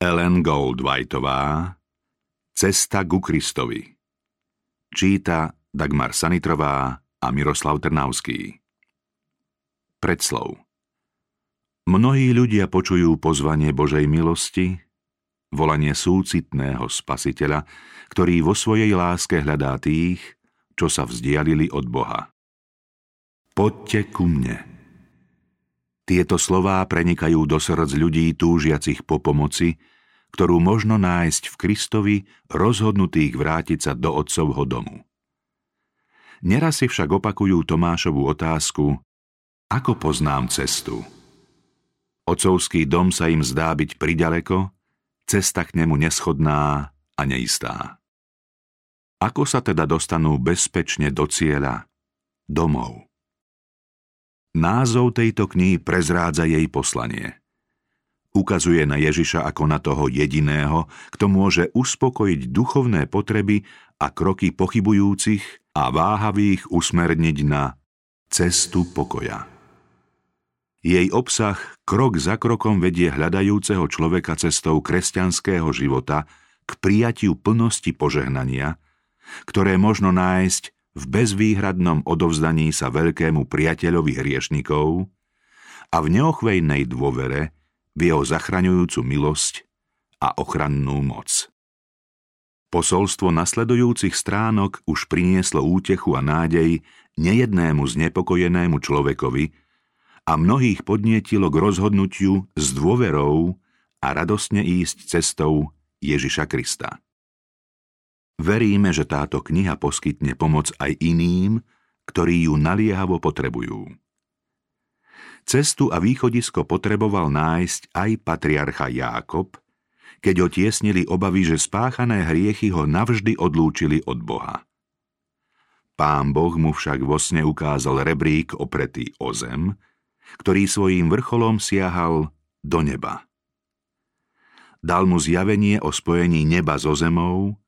Ellen Goldwhiteová Cesta ku Kristovi Číta Dagmar Sanitrová a Miroslav Trnavský Predslov Mnohí ľudia počujú pozvanie Božej milosti, volanie súcitného spasiteľa, ktorý vo svojej láske hľadá tých, čo sa vzdialili od Boha. Poďte ku mne. Tieto slová prenikajú do srdc ľudí túžiacich po pomoci, ktorú možno nájsť v Kristovi, rozhodnutých vrátiť sa do Otcovho domu. Neraz si však opakujú Tomášovú otázku, ako poznám cestu? Ocovský dom sa im zdá byť priďaleko, cesta k nemu neschodná a neistá. Ako sa teda dostanú bezpečne do cieľa, domov? Názov tejto knihy prezrádza jej poslanie. Ukazuje na Ježiša ako na toho jediného, kto môže uspokojiť duchovné potreby a kroky pochybujúcich a váhavých usmerniť na cestu pokoja. Jej obsah krok za krokom vedie hľadajúceho človeka cestou kresťanského života k prijatiu plnosti požehnania, ktoré možno nájsť v bezvýhradnom odovzdaní sa veľkému priateľovi hriešnikov a v neochvejnej dôvere v jeho zachraňujúcu milosť a ochrannú moc. Posolstvo nasledujúcich stránok už prinieslo útechu a nádej nejednému znepokojenému človekovi a mnohých podnietilo k rozhodnutiu s dôverou a radosne ísť cestou Ježiša Krista. Veríme, že táto kniha poskytne pomoc aj iným, ktorí ju naliehavo potrebujú. Cestu a východisko potreboval nájsť aj patriarcha Jákob, keď ho tiesnili obavy, že spáchané hriechy ho navždy odlúčili od Boha. Pán Boh mu však vo sne ukázal rebrík opretý o zem, ktorý svojím vrcholom siahal do neba. Dal mu zjavenie o spojení neba so zemou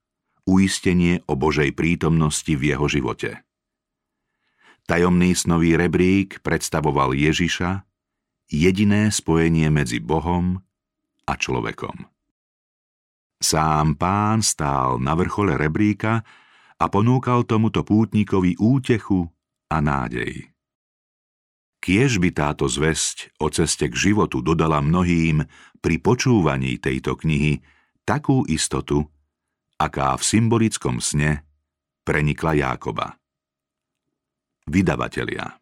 uistenie o Božej prítomnosti v jeho živote. Tajomný snový rebrík predstavoval Ježiša, jediné spojenie medzi Bohom a človekom. Sám pán stál na vrchole rebríka a ponúkal tomuto pútnikovi útechu a nádej. Kiež by táto zväzť o ceste k životu dodala mnohým pri počúvaní tejto knihy takú istotu, aká v symbolickom sne prenikla Jákoba. Vydavatelia